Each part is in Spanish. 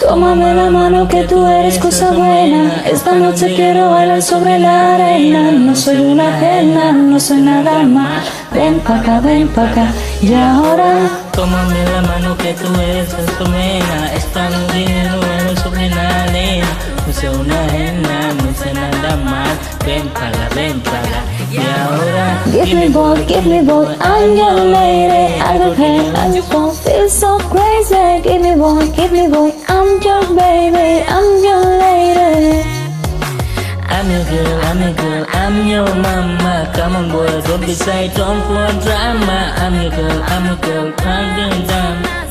Tómame la mano que tú eres cosa buena. Esta noche quiero bailar sobre la arena. No soy una ajena, no soy nada más. Ven pa' acá, ven pa' acá. Y ahora, Tómame la mano que tú eres cosa buena. Esta noche quiero Soy una ajena, no soy nada más. Ven pa' acá, ven pa' acá. Y ahora, give me boy, give me boy. I'm your lady. I don't care, I just don't feel so crazy. Give me boy, give me boy. I'm your baby, I'm your lady. I'm your girl, I'm your girl, I'm your mama. Come on, boy, don't be shy, don't for drama. I'm your girl, I'm your girl, I'm your mama.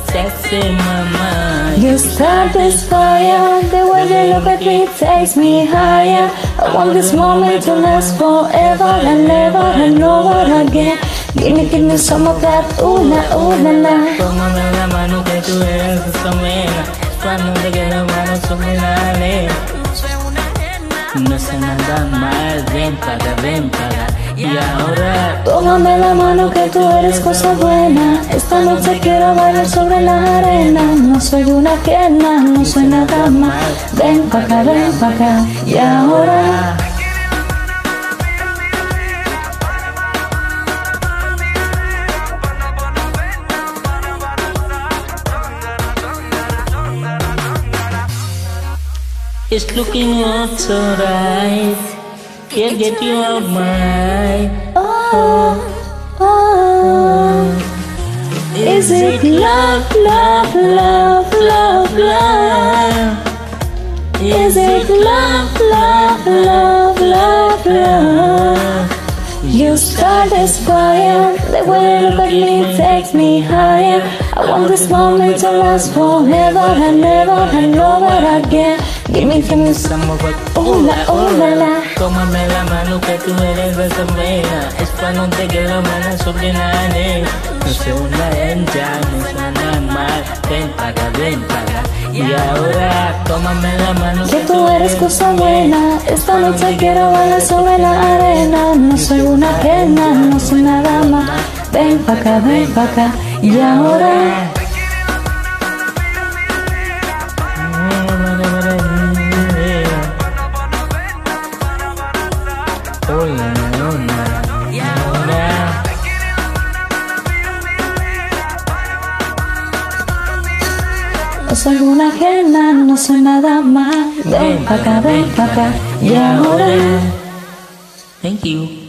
You start this fire, the way you look at me takes me higher. I want this moment to last forever and never and over again. Give me, give me some of that, ooh la, ooh la la. Tómame la mano que tú eres esa mena. Cuando te quiero mano sobre la arena. No sé nada más, ven para, ven para. Y ahora, Tómame la mano que tú eres cosa buena. Esta noche quiero bailar sobre la arena. No soy una pierna, no soy nada más. Ven pa' acá, ven pa' acá. Y ahora, it's looking up so right. Can't get you out my. oh, oh. Is it love, love, love, love, love? Is it love, love, love, love, love? You start this fire, the way you look at me takes me higher. I want this moment to last forever and ever and over again. Give me, give me some, of it. oh la, oh la la. Tómame la mano que tú eres esa mena. Es pa' no te quiero mano sobre la arena. No sé una hembra, no sé nada más. Ven para acá, ven para acá. Y ahora, tómame la mano Que tú eres cosa buena, esta noche quiero bailar sobre la arena. No soy una pena, no soy nada más. Ven pa' acá, ven pa' acá. Y ahora, soy una ajena, no soy nada más. Ven pa' acá, ven pa' acá. Y ahora. Thank you.